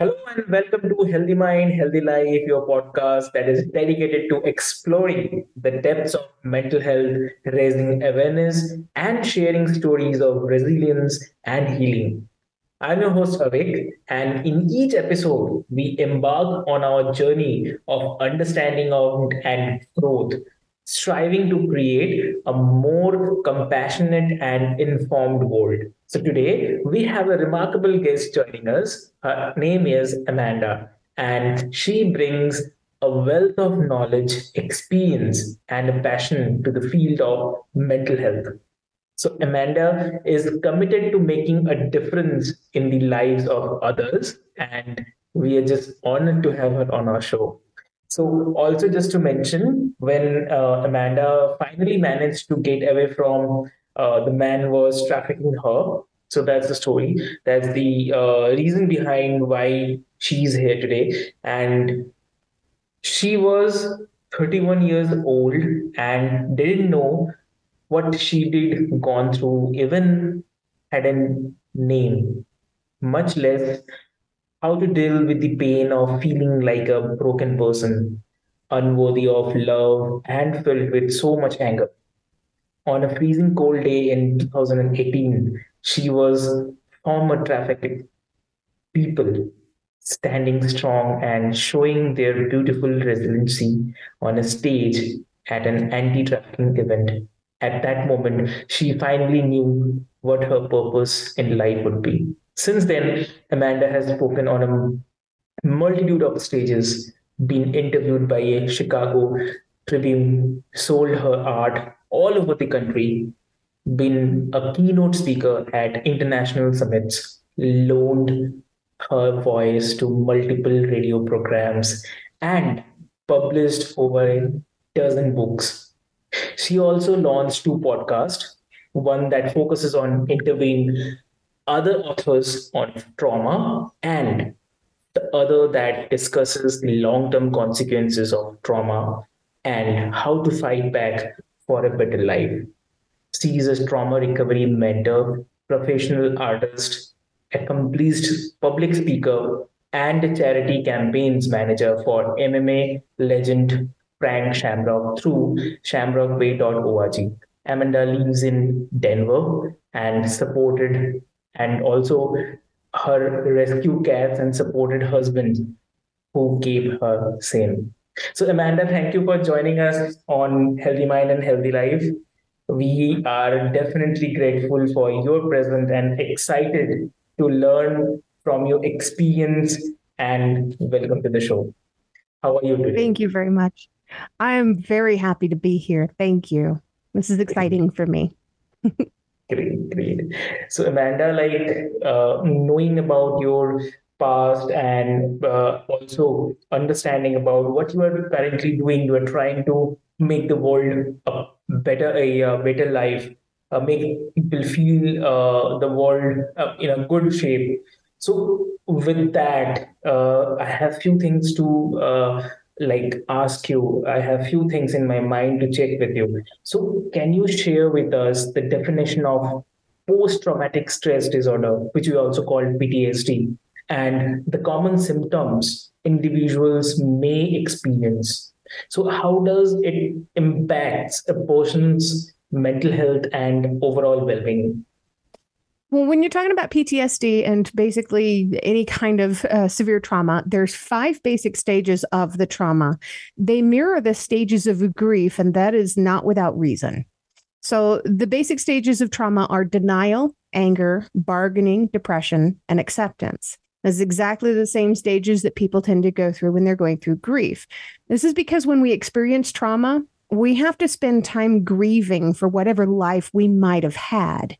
Hello and welcome to Healthy Mind, Healthy Life, your podcast that is dedicated to exploring the depths of mental health, raising awareness, and sharing stories of resilience and healing. I'm your host Avik, and in each episode, we embark on our journey of understanding and growth striving to create a more compassionate and informed world. So today we have a remarkable guest joining us. Her name is Amanda, and she brings a wealth of knowledge, experience, and a passion to the field of mental health. So, Amanda is committed to making a difference in the lives of others, and we are just honored to have her on our show. So, also just to mention, when uh, Amanda finally managed to get away from uh, the man was trafficking her, so that's the story. That's the uh, reason behind why she's here today. And she was 31 years old and didn't know what she did gone through, even had a name, much less how to deal with the pain of feeling like a broken person, unworthy of love, and filled with so much anger. On a freezing cold day in 2018, she was former trafficked people standing strong and showing their beautiful resiliency on a stage at an anti trafficking event. At that moment, she finally knew what her purpose in life would be. Since then, Amanda has spoken on a multitude of stages, been interviewed by a Chicago Tribune, sold her art all over the country, been a keynote speaker at international summits, loaned her voice to multiple radio programs, and published over a dozen books. She also launched two podcasts, one that focuses on interviewing other authors on trauma and the other that discusses the long-term consequences of trauma and how to fight back for a better life. She is a trauma recovery mentor, professional artist, accomplished public speaker, and a charity campaigns manager for MMA legend Frank Shamrock through shamrockway.org. Amanda lives in Denver and supported and also her rescue cats and supported husband who keep her sane. So, Amanda, thank you for joining us on Healthy Mind and Healthy Life. We are definitely grateful for your presence and excited to learn from your experience. And welcome to the show. How are you today? Thank you very much. I am very happy to be here. Thank you. This is exciting for me. Great, great. So, Amanda, like uh, knowing about your past and uh, also understanding about what you are currently doing, you are trying to make the world a better, a, a better life, uh, make people feel uh, the world uh, in a good shape. So, with that, uh, I have few things to like ask you i have few things in my mind to check with you. So can you share with us the definition of post traumatic stress disorder which we also call ptsd and the common symptoms individuals may experience? So how does it impact a person's mental health and overall well-being Well, when you're talking about PTSD and basically any kind of uh, severe trauma, there's five basic stages of the trauma. They mirror the stages of grief, and that is not without reason. So, the basic stages of trauma are denial, anger, bargaining, depression, and acceptance. That's exactly the same stages that people tend to go through when they're going through grief. This is because when we experience trauma, we have to spend time grieving for whatever life we might have had.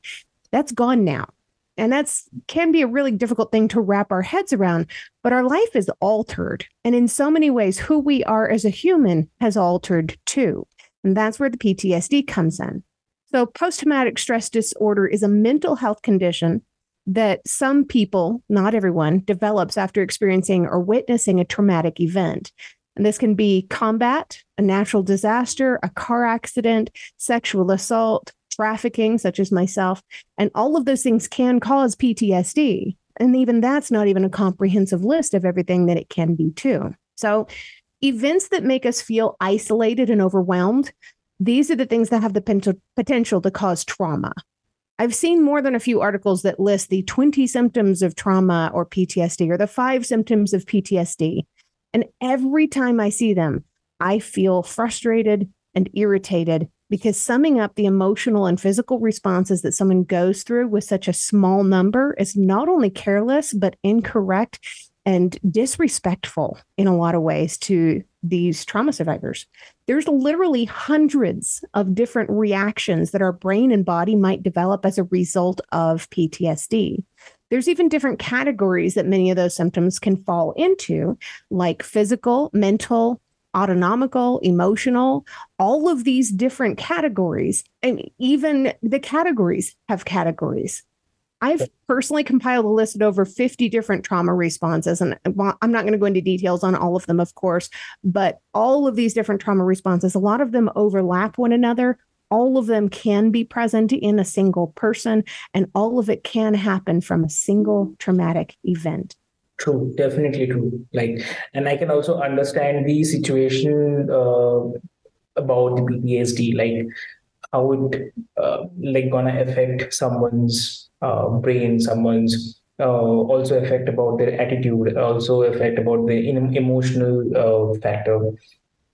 That's gone now. And that's can be a really difficult thing to wrap our heads around, but our life is altered. And in so many ways, who we are as a human has altered too. And that's where the PTSD comes in. So, post traumatic stress disorder is a mental health condition that some people, not everyone, develops after experiencing or witnessing a traumatic event. And this can be combat, a natural disaster, a car accident, sexual assault, trafficking, such as myself. And all of those things can cause PTSD. And even that's not even a comprehensive list of everything that it can be, too. So, events that make us feel isolated and overwhelmed, these are the things that have the potential to cause trauma. I've seen more than a few articles that list the 20 symptoms of trauma or PTSD or the five symptoms of PTSD. And every time I see them, I feel frustrated and irritated because summing up the emotional and physical responses that someone goes through with such a small number is not only careless, but incorrect and disrespectful in a lot of ways to these trauma survivors. There's literally hundreds of different reactions that our brain and body might develop as a result of PTSD. There's even different categories that many of those symptoms can fall into, like physical, mental, autonomical, emotional, all of these different categories. And even the categories have categories. I've personally compiled a list of over 50 different trauma responses. And I'm not going to go into details on all of them, of course, but all of these different trauma responses, a lot of them overlap one another. All of them can be present in a single person, and all of it can happen from a single traumatic event. True, definitely true. Like, and I can also understand the situation uh, about the PTSD, like how it uh, like gonna affect someone's uh, brain, someone's uh, also affect about their attitude, also affect about the emotional uh, factor.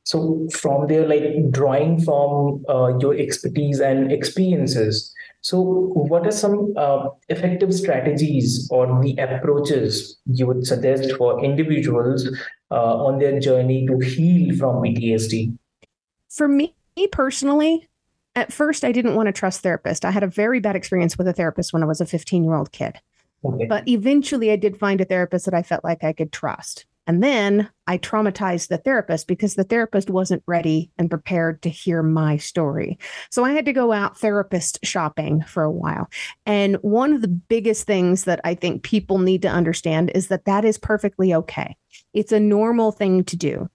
So from there, like drawing from uh, your expertise and experiences. So, what are some uh, effective strategies or the approaches you would suggest for individuals uh, on their journey to heal from PTSD? For me personally, at first I didn't want to trust therapists. I had a very bad experience with a therapist when I was a 15 year old kid. Okay. But eventually I did find a therapist that I felt like I could trust. And then I traumatized the therapist because the therapist wasn't ready and prepared to hear my story. So I had to go out therapist shopping for a while. And one of the biggest things that I think people need to understand is that that is perfectly okay. It's a normal thing to do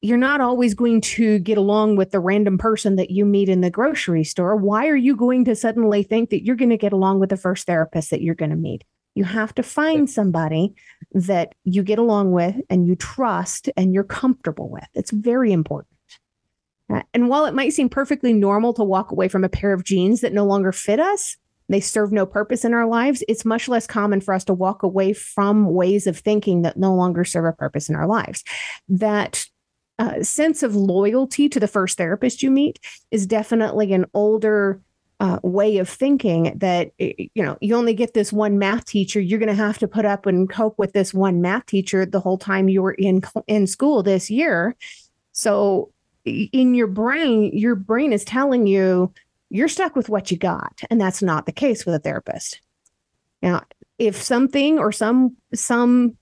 you're not always going to get along with the random person that you meet in the grocery store. Why are you going to suddenly think that you're going to get along with the first therapist that you're going to meet? You have to find somebody that you get along with and you trust and you're comfortable with. It's very important. Uh, and while it might seem perfectly normal to walk away from a pair of jeans that no longer fit us, they serve no purpose in our lives, it's much less common for us to walk away from ways of thinking that no longer serve a purpose in our lives. That uh, sense of loyalty to the first therapist you meet is definitely an older uh, way of thinking that you know you only get this one math teacher you're going to have to put up and cope with this one math teacher the whole time you were in in school this year. So in your brain your brain is telling you you're stuck with what you got and that's not the case with a therapist. Now if something or some some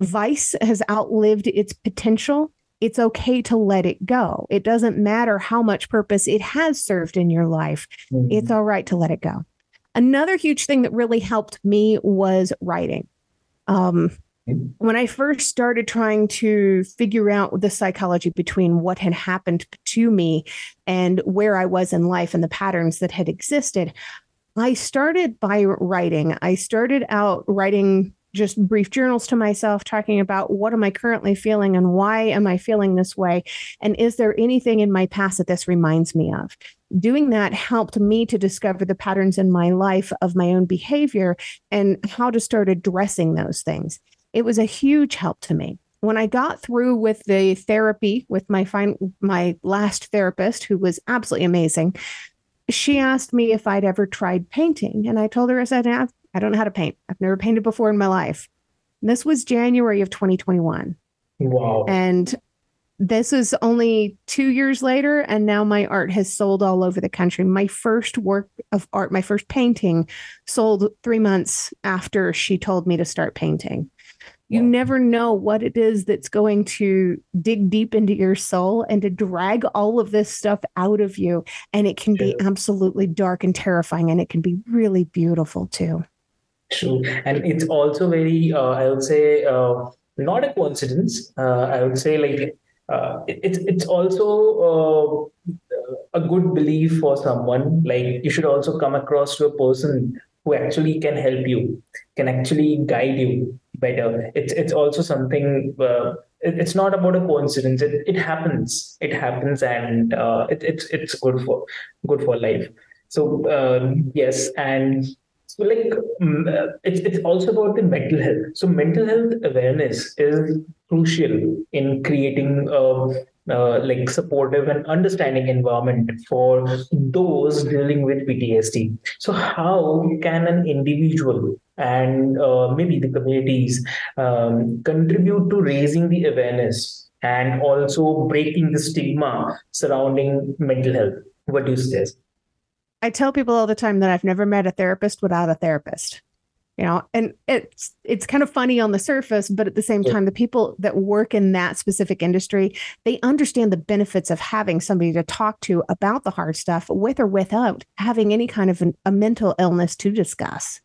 vice has outlived its potential it's okay to let it go. It doesn't matter how much purpose it has served in your life. Mm-hmm. It's all right to let it go. Another huge thing that really helped me was writing. Um, when I first started trying to figure out the psychology between what had happened to me and where I was in life and the patterns that had existed, I started by writing. I started out writing just brief journals to myself talking about what am I currently feeling and why am I feeling this way? And is there anything in my past that this reminds me of? Doing that helped me to discover the patterns in my life of my own behavior and how to start addressing those things. It was a huge help to me when I got through with the therapy with my fine my last therapist, who was absolutely amazing, she asked me if I'd ever tried painting, and I told her I said I don't know how to paint. I've never painted before in my life. And this was January of 2021. Wow! And this is only two years later, and now my art has sold all over the country. My first work of art, my first painting, sold three months after she told me to start painting. You never know what it is that's going to dig deep into your soul and to drag all of this stuff out of you. And it can be absolutely dark and terrifying, and it can be really beautiful too. True. And it's also very, uh, I would say, uh, not a coincidence. Uh, I would say, like, uh, it, it's it's also uh, a good belief for someone. Like, you should also come across to a person who actually can help you, can actually guide you better. It's it's also something. Uh, it, it's not about a coincidence. It it happens. It happens, and it, it's it's good for good for life. So yes, and so like mm, uh, it's it's also about the mental health. So mental health awareness is crucial in creating a uh, like supportive and understanding environment for those dealing with PTSD. So how can an individual and uh, maybe the communities um, contribute to raising the awareness and also breaking the stigma surrounding mental health? What do you suggest? I tell people all the time that I've never met a therapist without a therapist you know and it's it's kind of funny on the surface but at the same time the people that work in that specific industry they understand the benefits of having somebody to talk to about the hard stuff with or without having any kind of an, a mental illness to discuss.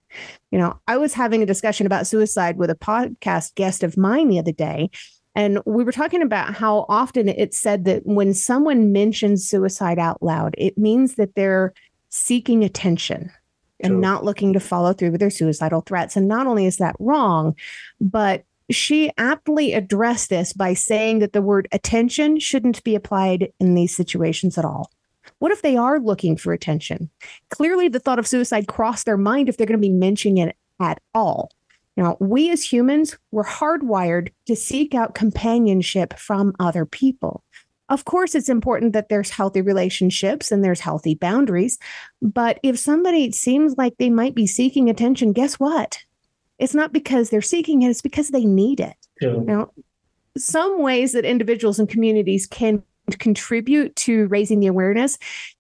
You know i was having a discussion about suicide with a podcast guest of mine the other day and we were talking about how often it's said that when someone mentions suicide out loud it means that they're seeking attention and True. not looking to follow through with their suicidal threats. And not only is that wrong, but she aptly addressed this by saying that the word attention shouldn't be applied in these situations at all. What if they are looking for attention? Clearly, the thought of suicide crossed their mind if they're going to be mentioning it at all. Now, we as humans, we're hardwired to seek out companionship from other people. Of course, it's important that there's healthy relationships and there's healthy boundaries. But if somebody seems like they might be seeking attention, guess what? It's not because they're seeking it, it's because they need it. Yeah. Now, some ways that individuals and communities can contribute to raising the awareness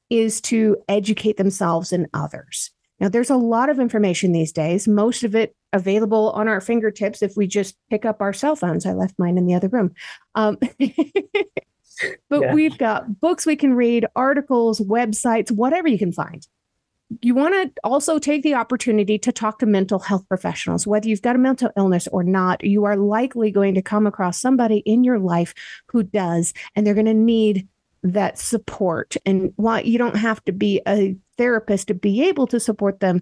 is to educate themselves and others. Now, there's a lot of information these days, most of it available on our fingertips if we just pick up our cell phones. I left mine in the other room. Um, but yeah. we've got books we can read, articles, websites, whatever you can find. You want to also take the opportunity to talk to mental health professionals. Whether you've got a mental illness or not, you are likely going to come across somebody in your life who does, and they're going to need that support. And while you don't have to be a therapist to be able to support them,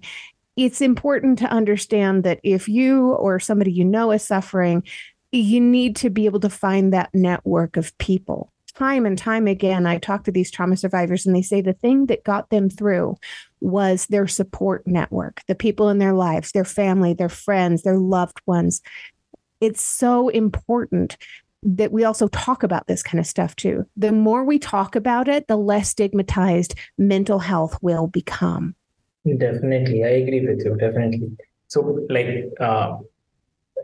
it's important to understand that if you or somebody you know is suffering, you need to be able to find that network of people time and time again, I talk to these trauma survivors and they say the thing that got them through was their support network, the people in their lives, their family, their friends, their loved ones. It's so important that we also talk about this kind of stuff too. The more we talk about it, the less stigmatized mental health will become. Definitely, I agree with you. Definitely. So, like, uh,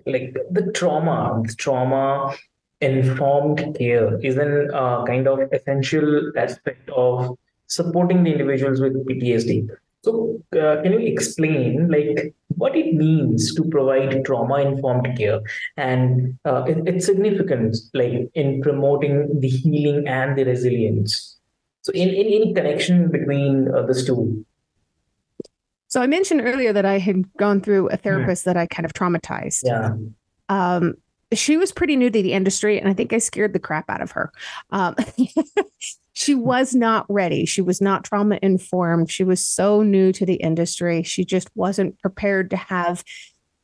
like the trauma, the trauma informed care is a uh, kind of essential aspect of supporting the individuals with PTSD. So, uh, can you explain like what it means to provide trauma-informed care and uh, it, its significance, like in promoting the healing and the resilience? So, in in, in connection between uh, these two. So, I mentioned earlier that I had gone through a therapist that I kind of traumatized. Yeah. Um, she was pretty new to the industry, and I think I scared the crap out of her. Um, she was not ready. She was not trauma informed. She was so new to the industry. She just wasn't prepared to have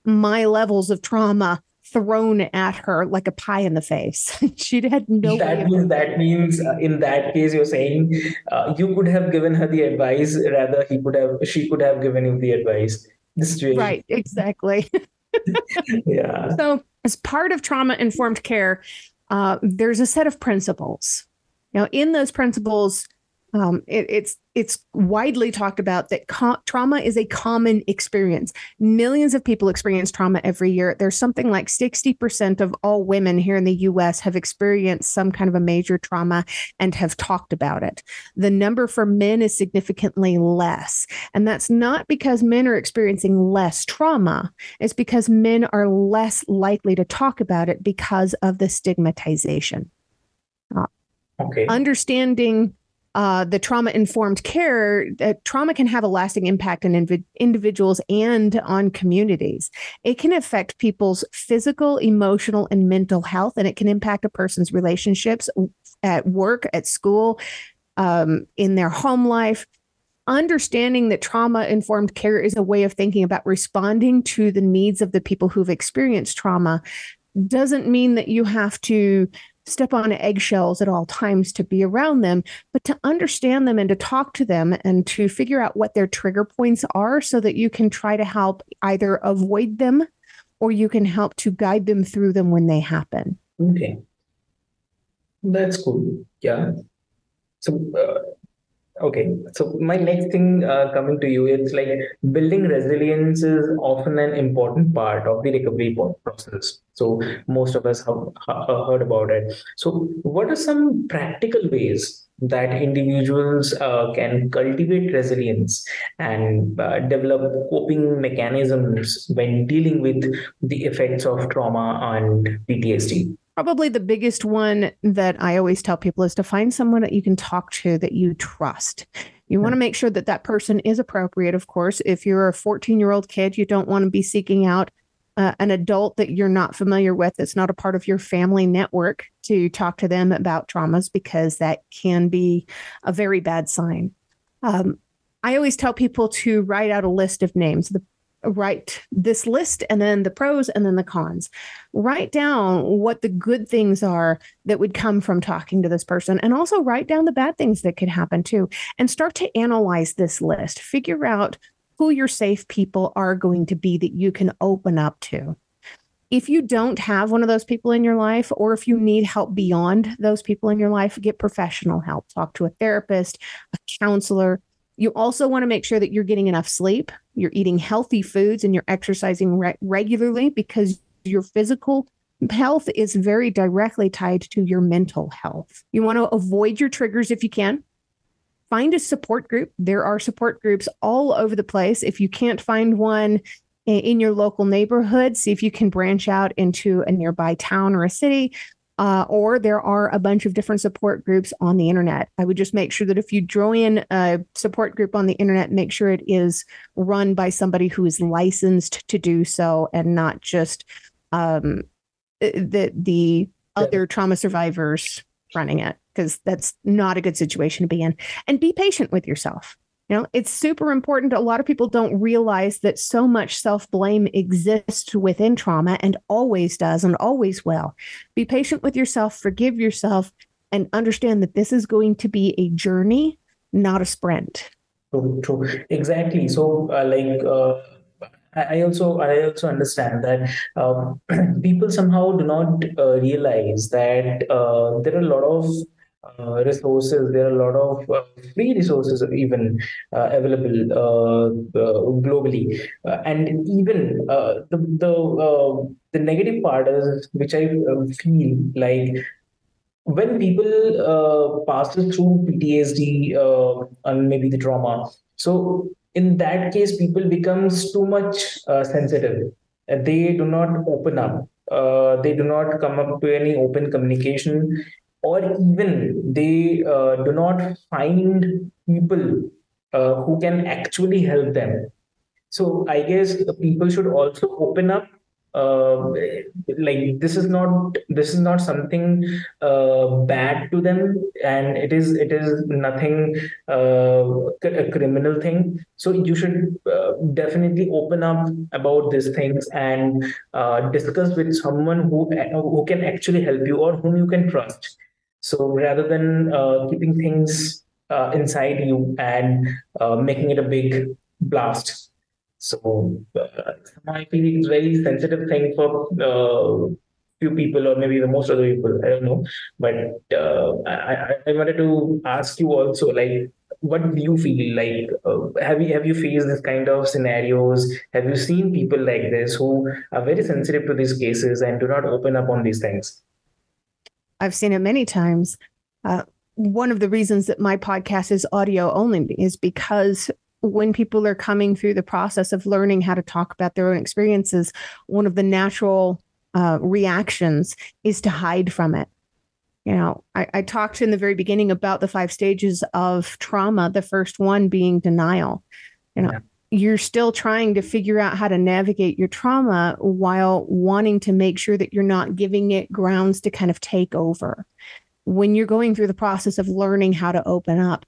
my levels of trauma thrown at her like a pie in the face. she had no. That means that means uh, in that case you're saying uh, you could have given her the advice rather he could have she could have given you the advice. This right exactly. yeah. So as part of trauma informed care, uh, there's a set of principles. Now in those principles, um, it, it's it's widely talked about that co- trauma is a common experience. Millions of people experience trauma every year. There's something like 60% of all women here in the US have experienced some kind of a major trauma and have talked about it. The number for men is significantly less. And that's not because men are experiencing less trauma, it's because men are less likely to talk about it because of the stigmatization. Uh, okay. Understanding uh, the trauma informed care, uh, trauma can have a lasting impact on inv- individuals and on communities. It can affect people's physical, emotional, and mental health, and it can impact a person's relationships at work, at school, um, in their home life. Understanding that trauma informed care is a way of thinking about responding to the needs of the people who've experienced trauma doesn't mean that you have to step on eggshells at all times to be around them, but to understand them and to talk to them and to figure out what their trigger points are so that you can try to help either avoid them or you can help to guide them through them when they happen. Okay. That's cool. Yeah. So, uh, Okay, so my next thing uh, coming to you, it's like building resilience is often an important part of the recovery process. So most of us have heard about it. So what are some practical ways that individuals uh, can cultivate resilience and uh, develop coping mechanisms when dealing with the effects of trauma and PTSD? Probably the biggest one that I always tell people is to find someone that you can talk to that you trust. You want to make sure that that person is appropriate, of course. If you're a 14 year old kid, you don't want to be seeking out uh, an adult that you're not familiar with, that's not a part of your family network, to talk to them about traumas because that can be a very bad sign. Um, I always tell people to write out a list of names. The write this list and then the pros and then the cons. Write down what the good things are that would come from talking to this person and also write down the bad things that could happen too and start to analyze this list. Figure out who your safe people are going to be that you can open up to. If you don't have one of those people in your life, or if you need help beyond those people in your life, get professional help. Talk to a therapist, a counselor, you also want to make sure that you're getting enough sleep, you're eating healthy foods, and you're exercising re- regularly because your physical health is very directly tied to your mental health. You want to avoid your triggers if you can. Find a support group. There are support groups all over the place. If you can't find one in your local neighborhood, see if you can branch out into a nearby town or a city uh, or there are a bunch of different support groups on the internet. I would just make sure that if you join a support group on the internet, make sure it is run by somebody who is licensed to do so and not just um, the the other trauma survivors running it because that's not a good situation to be in. And be patient with yourself. You know, it's super important. A lot of people don't realize that so much self blame exists within trauma and always does and always will. Be patient with yourself, forgive yourself, and understand that this is going to be a journey, not a sprint. True, true. Exactly. So, uh, like, uh, I also I also understand that um, people somehow do not uh, realize that uh, there are a lot of uh, resources. There are a lot of uh, free resources even uh, available uh, uh, globally, and even the the the negative part is which I feel like when people passes through PTSD and maybe the trauma. So in that case, people becomes too much sensitive. They do not open up. they do not come up to any open communication or even they uh, do not find people uh, who can actually help them. So i guess people should also open up uh, like this is not this is not something uh, bad to them. And it is it is nothing uh, a criminal thing. So you should uh, definitely open up about these things and discuss with someone who who can actually help you or whom you can trust so rather than uh, keeping things inside you and making it a big blast. So uh, I feel it's very sensitive thing for uh, few people or maybe the most other people. I don't know, but uh, I, I wanted to ask you also like what do you feel like uh, have you have you faced this kind of scenarios? Have you seen people like this who are very sensitive to these cases and do not open up on these things i've seen it many times uh, one of the reasons that my podcast is audio only is because when people are coming through the process of learning how to talk about their own experiences, one of the natural uh, reactions is to hide from it. You know, I, I talked in the very beginning about the five stages of trauma, the first one being denial. You know, yeah you're still trying to figure out how to navigate your trauma while wanting to make sure that you're not giving it grounds to kind of take over. When you're going through the process of learning how to open up,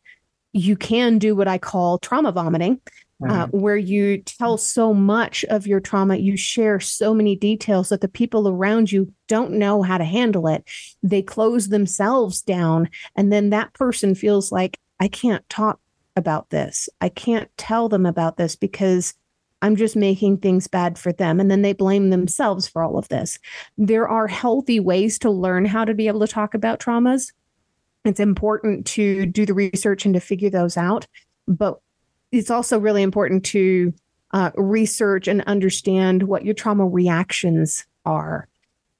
you can do what I call trauma vomiting, uh, mm-hmm. uh, where you tell so much of your trauma, you share so many details that the people around you don't know how to handle it. They close themselves down. And then that person feels like, I can't talk about this. I can't tell them about this because I'm just making things bad for them. And then they blame themselves for all of this. There are healthy ways to learn how to be able to talk about traumas it's important to do the research and to figure those out. But it's also really important to uh, research and understand what your trauma reactions are,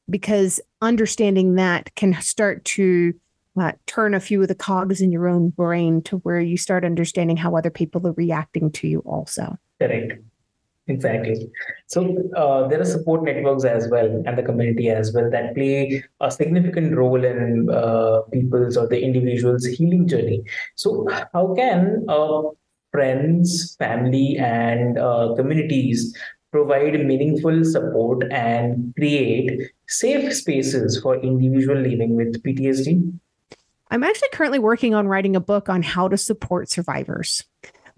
because understanding that can start to uh, turn a few of the cogs in your own brain to where you start understanding how other people are reacting to you, also. Correct. Exactly. So uh, there are support networks as well and the community as well that play a significant role in uh, people's or the individual's healing journey. So how can uh, friends, family, and uh, communities provide meaningful support and create safe spaces for individual living with PTSD? I'm actually currently working on writing a book on how to support survivors.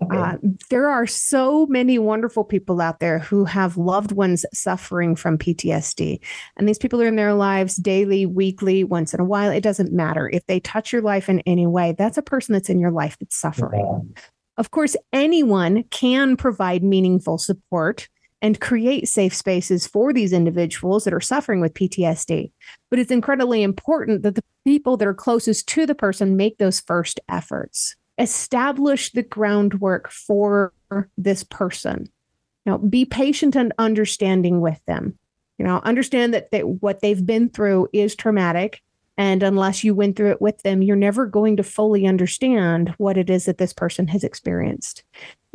Uh, there are so many wonderful people out there who have loved ones suffering from PTSD. And these people are in their lives daily, weekly, once in a while. It doesn't matter. If they touch your life in any way, that's a person that's in your life that's suffering. Of course, anyone can provide meaningful support and create safe spaces for these individuals that are suffering with PTSD. But it's incredibly important that the people that are closest to the person make those first efforts establish the groundwork for this person. Know, be patient and understanding with them. You know, understand that, that what they've been through is traumatic. And unless you went through it with them, you're never going to fully understand what it is that this person has experienced.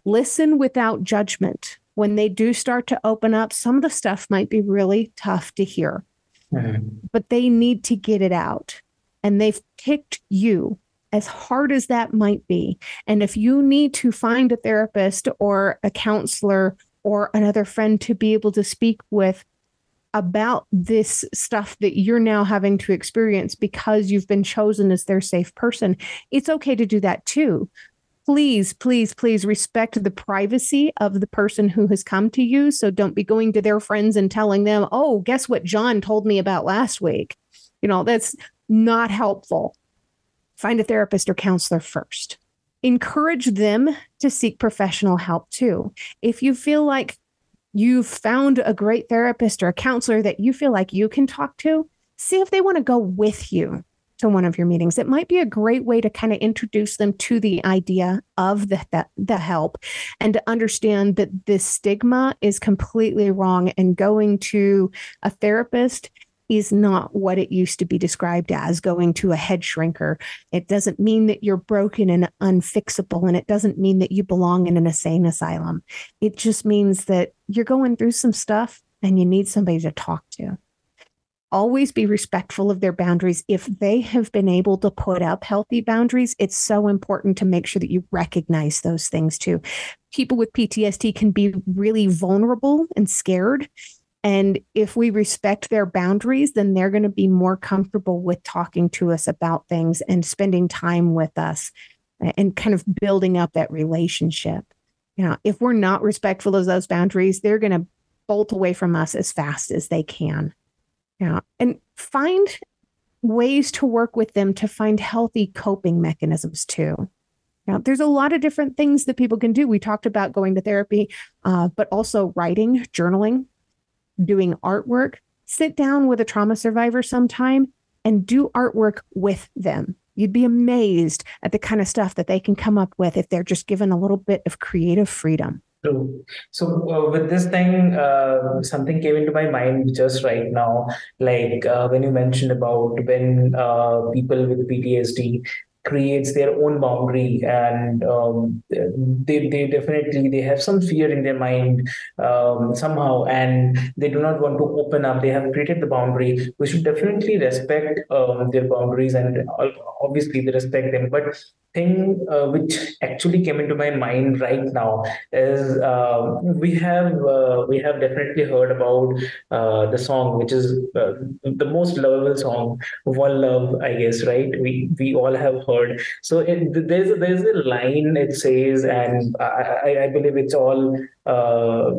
Listen without judgment. When they do start to open up, some of the stuff might be really tough to hear, mm-hmm. but they need to get it out. And they've picked you as hard as that might be. And if you need to find a therapist or a counselor or another friend to be able to speak with about this stuff that you're now having to experience because you've been chosen as their safe person, it's okay to do that too. Please, please, please respect the privacy of the person who has come to you. So don't be going to their friends and telling them, oh, guess what John told me about last week. You know, that's not helpful find a therapist or counselor first. Encourage them to seek professional help too. If you feel like you've found a great therapist or a counselor that you feel like you can talk to, see if they want to go with you to one of your meetings. It might be a great way to kind of introduce them to the idea of the, the, the help and to understand that this stigma is completely wrong and going to a therapist is not what it used to be described as going to a head shrinker. It doesn't mean that you're broken and unfixable, and it doesn't mean that you belong in an insane asylum. It just means that you're going through some stuff and you need somebody to talk to. Always be respectful of their boundaries. If they have been able to put up healthy boundaries, it's so important to make sure that you recognize those things too. People with PTSD can be really vulnerable and scared And if we respect their boundaries, then they're going to be more comfortable with talking to us about things and spending time with us eh, and kind of building up that relationship. You know, if we're not respectful of those boundaries, they're going to bolt away from us as fast as they can. Yeah. And find ways to work with them to find healthy coping mechanisms too. Now, there's a lot of different things that people can do. We talked about going to therapy, uh, but also writing, journaling, doing artwork. Sit down with a trauma survivor sometime and do artwork with them. You'd be amazed at the kind of stuff that they can come up with if they're just given a little bit of creative freedom. True. So uh, with this thing, uh, something came into my mind just right now. Like uh, when you mentioned about when uh, people with PTSD creates their own boundary and um, they, they definitely they have some fear in their mind um, somehow and they do not want to open up they have created the boundary we should definitely respect um, their boundaries and obviously they respect them but thing uh, which actually came into my mind right now is uh, we have uh, we have definitely heard about uh, the song which is uh, the most lovable song one love i guess right? We we all have heard. So it, there's there's a line it says and i i believe it's all uh,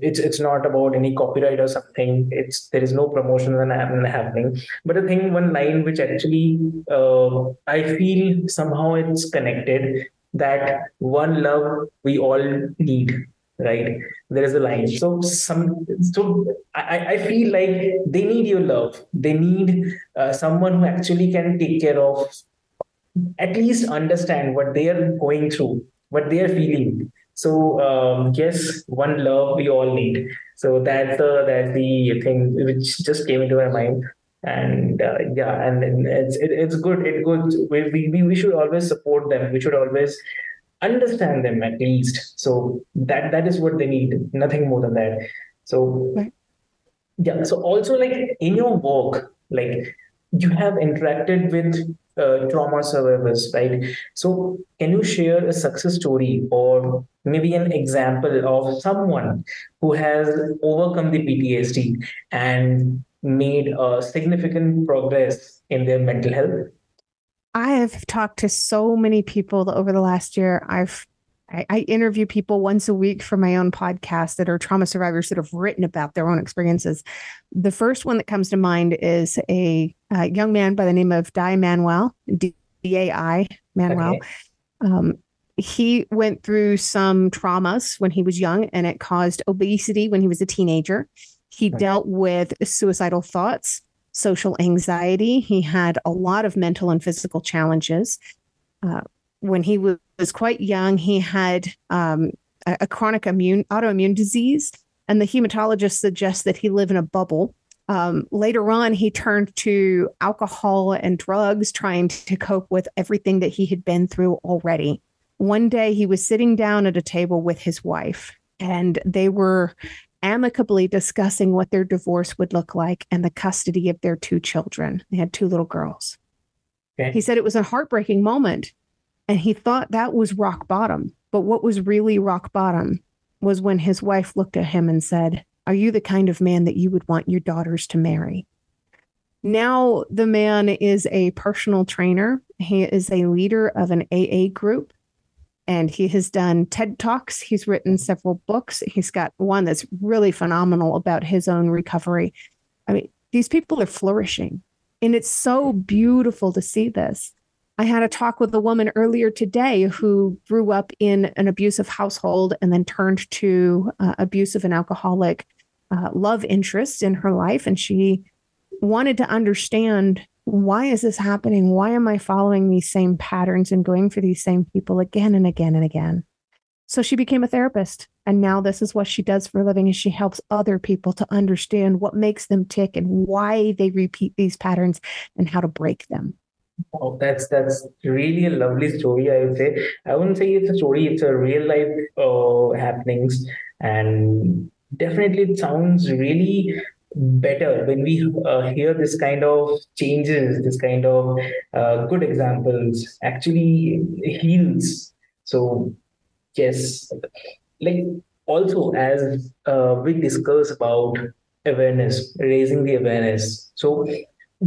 it's it's not about any copyright or something. It's there is no promotion happening. But the thing, one line which actually uh, I feel somehow it's connected. That one love we all need right there is a line so some so i i feel like they need your love they need uh, someone who actually can take care of at least understand what they are going through what they are feeling so um, yes, one love we all need. So that's the that's the thing which just came into my mind. And uh, yeah, and, and it's it, it's good. It good. We, we we should always support them. We should always understand them at least. So that that is what they need. Nothing more than that. So yeah. So also like in your work, like you have interacted with uh, trauma survivors, right? So, can you share a success story or maybe an example of someone who has overcome the PTSD and made a significant progress in their mental health? I have talked to so many people over the last year. I've I, I, interview people once a week for my own podcast that are trauma survivors that have written about their own experiences. The first one that comes to mind is a, a young man by the name of Dai Manuel, D A I Manuel. Okay. Um, he went through some traumas when he was young and it caused obesity when he was a teenager. He okay. dealt with suicidal thoughts, social anxiety. He had a lot of mental and physical challenges. Uh, when he was, quite young, he had um, a, a, chronic immune autoimmune disease, and the hematologist suggests that he live in a bubble. Um, later on, he turned to alcohol and drugs, trying to cope with everything that he had been through already. One day, he was sitting down at a table with his wife, and they were amicably discussing what their divorce would look like and the custody of their two children. They had two little girls. Okay. He said it was a heartbreaking moment and he thought that was rock bottom. But what was really rock bottom was when his wife looked at him and said, Are you the kind of man that you would want your daughters to marry? Now, the man is a personal trainer. He is a leader of an AA group and he has done TED Talks. He's written several books. He's got one that's really phenomenal about his own recovery. I mean, these people are flourishing, and it's so beautiful to see this. I had a talk with a woman earlier today who grew up in an abusive household and then turned to uh, abusive and alcoholic uh, love interests in her life. And she wanted to understand why is this happening? Why am I following these same patterns and going for these same people again and again and again? So she became a therapist. And now this is what she does for a living is she helps other people to understand what makes them tick and why they repeat these patterns and how to break them. Oh, that's that's really a lovely story. I would say I wouldn't say it's a story; it's a real life uh, happenings, and definitely it sounds really better when we uh, hear this kind of changes, this kind of uh, good examples actually heals. So yes, like also as uh, we discuss about awareness, raising the awareness. So,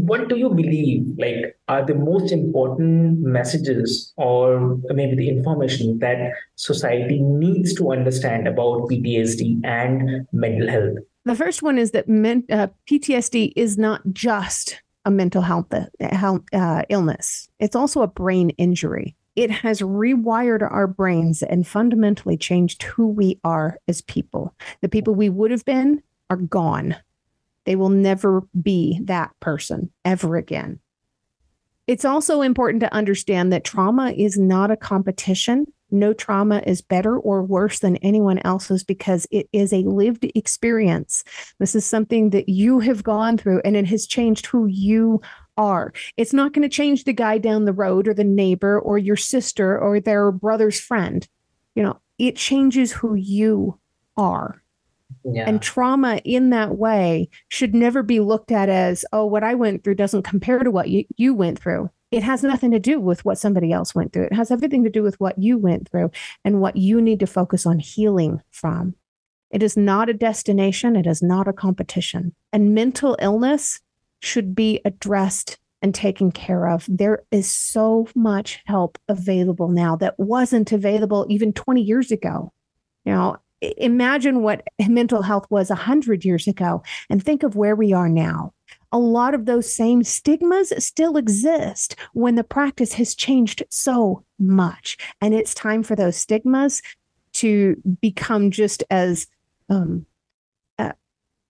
what do you believe like are the most important messages or maybe the information that society needs to understand about PTSD and mental health? The first one is that men, uh, PTSD is not just a mental health, health uh, illness; it's also a brain injury it has rewired our brains and fundamentally changed who we are as people. The people we would have been are gone. They will never be that person ever again. It's also important to understand that trauma is not a competition. No trauma is better or worse than anyone else's because it is a lived experience. This is something that you have gone through and it has changed who you are. It's not going to change the guy down the road or the neighbor or your sister or their brother's friend. You know, it changes who you are. Yeah. And trauma in that way should never be looked at as, oh, what I went through doesn't compare to what you, you went through. It has nothing to do with what somebody else went through. It has everything to do with what you went through and what you need to focus on healing from. It is not a destination, it is not a competition. And mental illness should be addressed and taken care of. There is so much help available now that wasn't available even 20 years ago. You know, imagine what mental health was 100 years ago and think of where we are now. A lot of those same stigmas still exist when the practice has changed so much. And it's time for those stigmas to become just as um, uh,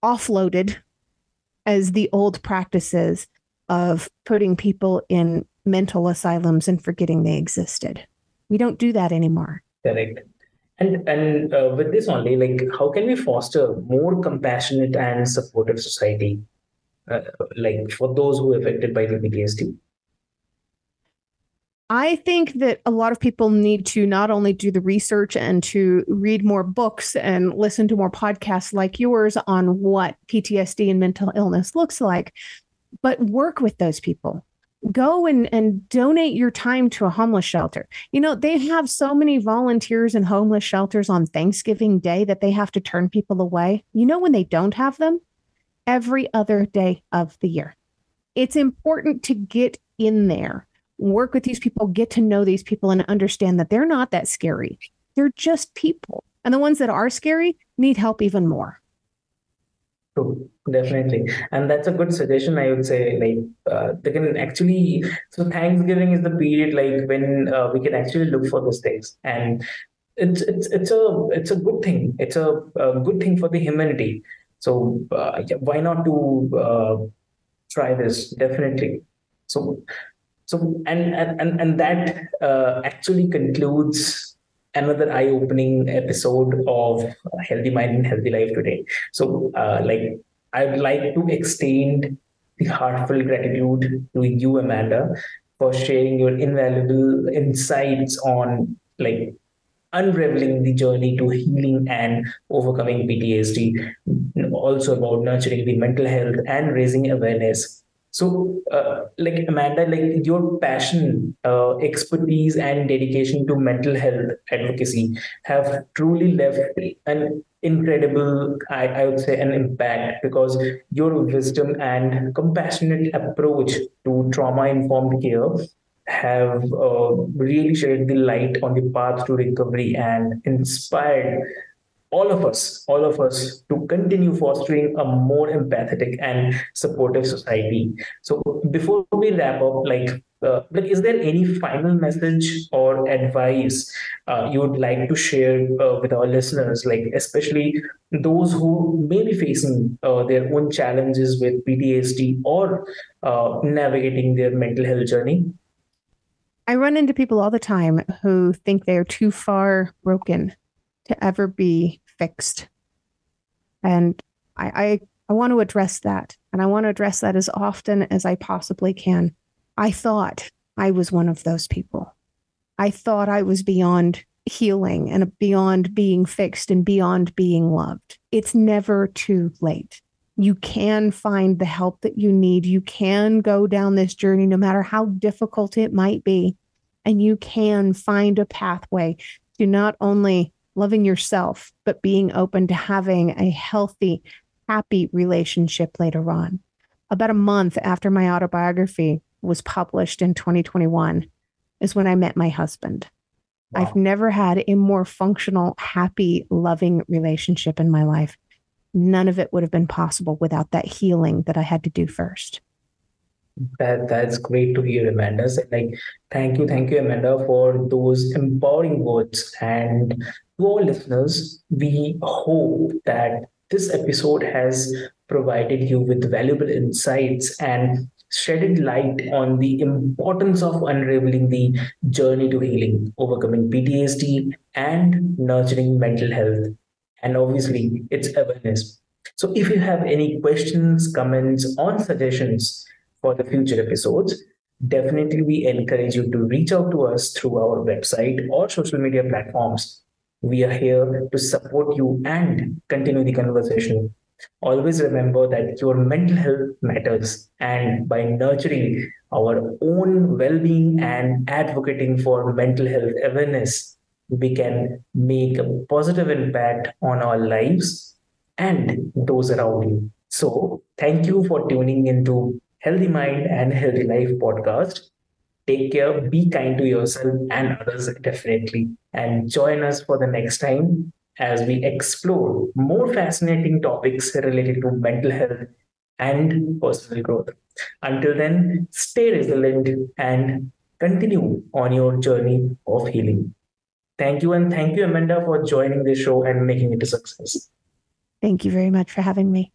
offloaded as the old practices of putting people in mental asylums and forgetting they existed. We don't do that anymore. Correct. And and uh, with this only, like, how can we foster more compassionate and supportive society, uh, like for those who are affected by the PTSD? I think that a lot of people need to not only do the research and to read more books and listen to more podcasts like yours on what PTSD and mental illness looks like, but work with those people. Go and, and donate your time to a homeless shelter. You know, they have so many volunteers in homeless shelters on Thanksgiving Day that they have to turn people away. You know, when they don't have them? Every other day of the year. It's important to get in there work with these people, get to know these people, and understand that they're not that scary. They're just people. And the ones that are scary need help even more. True, definitely. And that's a good suggestion, I would say. Like, uh, they can actually, so Thanksgiving is the period like when uh, we can actually look for those things. And it's, it's, it's a, it's a good thing. It's a, a good thing for the humanity. So uh, why not to uh, try this? Definitely. So so and and and that uh, actually concludes another eye-opening episode of healthy mind and healthy life today. So uh, like i'd like to extend the heartfelt gratitude to you amanda for sharing your invaluable insights on like unraveling the journey to healing and overcoming PTSD, also about nurturing the mental health and raising awareness so, uh, like Amanda, like your passion, uh, expertise, and dedication to mental health advocacy have truly left an incredible, I, I would say, an impact because your wisdom and compassionate approach to trauma-informed care have uh, really shed the light on the path to recovery and inspired all of us, all of us to continue fostering a more empathetic and supportive society. So before we wrap up, like, uh, like is there any final message or advice uh, you would like to share uh, with our listeners, like especially those who may be facing uh, their own challenges with PTSD or uh, navigating their mental health journey? I run into people all the time who think they're too far broken to ever be fixed. And I, I, I want to address that. And I want to address that as often as I possibly can. I thought I was one of those people. I thought I was beyond healing and beyond being fixed and beyond being loved. It's never too late. You can find the help that you need. You can go down this journey, no matter how difficult it might be. And you can find a pathway to not only loving yourself, but being open to having a healthy happy relationship later on. About a month after my autobiography was published in 2021 is when I met my husband. Wow. I've never had a more functional, happy, loving relationship in my life. None of it would have been possible without that healing that I had to do first. That that's great to hear, Amanda. Like, thank you, thank you, Amanda, for those empowering words. And to all listeners, we hope that this episode has provided you with valuable insights and shedded light on the importance of unraveling the journey to healing, overcoming PTSD, and nurturing mental health. And obviously, it's awareness. So, if you have any questions, comments, or suggestions for the future episodes, definitely we encourage you to reach out to us through our website or social media platforms. We are here to support you and continue the conversation always remember that your mental health matters. And by nurturing our own well being and advocating for mental health awareness, we can make a positive impact on our lives and those around you. So, thank you for tuning into Healthy Mind and Healthy Life podcast. Take care, be kind to yourself and others, definitely. And join us for the next time as we explore more fascinating topics related to mental health and personal growth. Until then, stay resilient and continue on your journey of healing. Thank you, and thank you, Amanda, for joining the show and making it a success. Thank you very much for having me.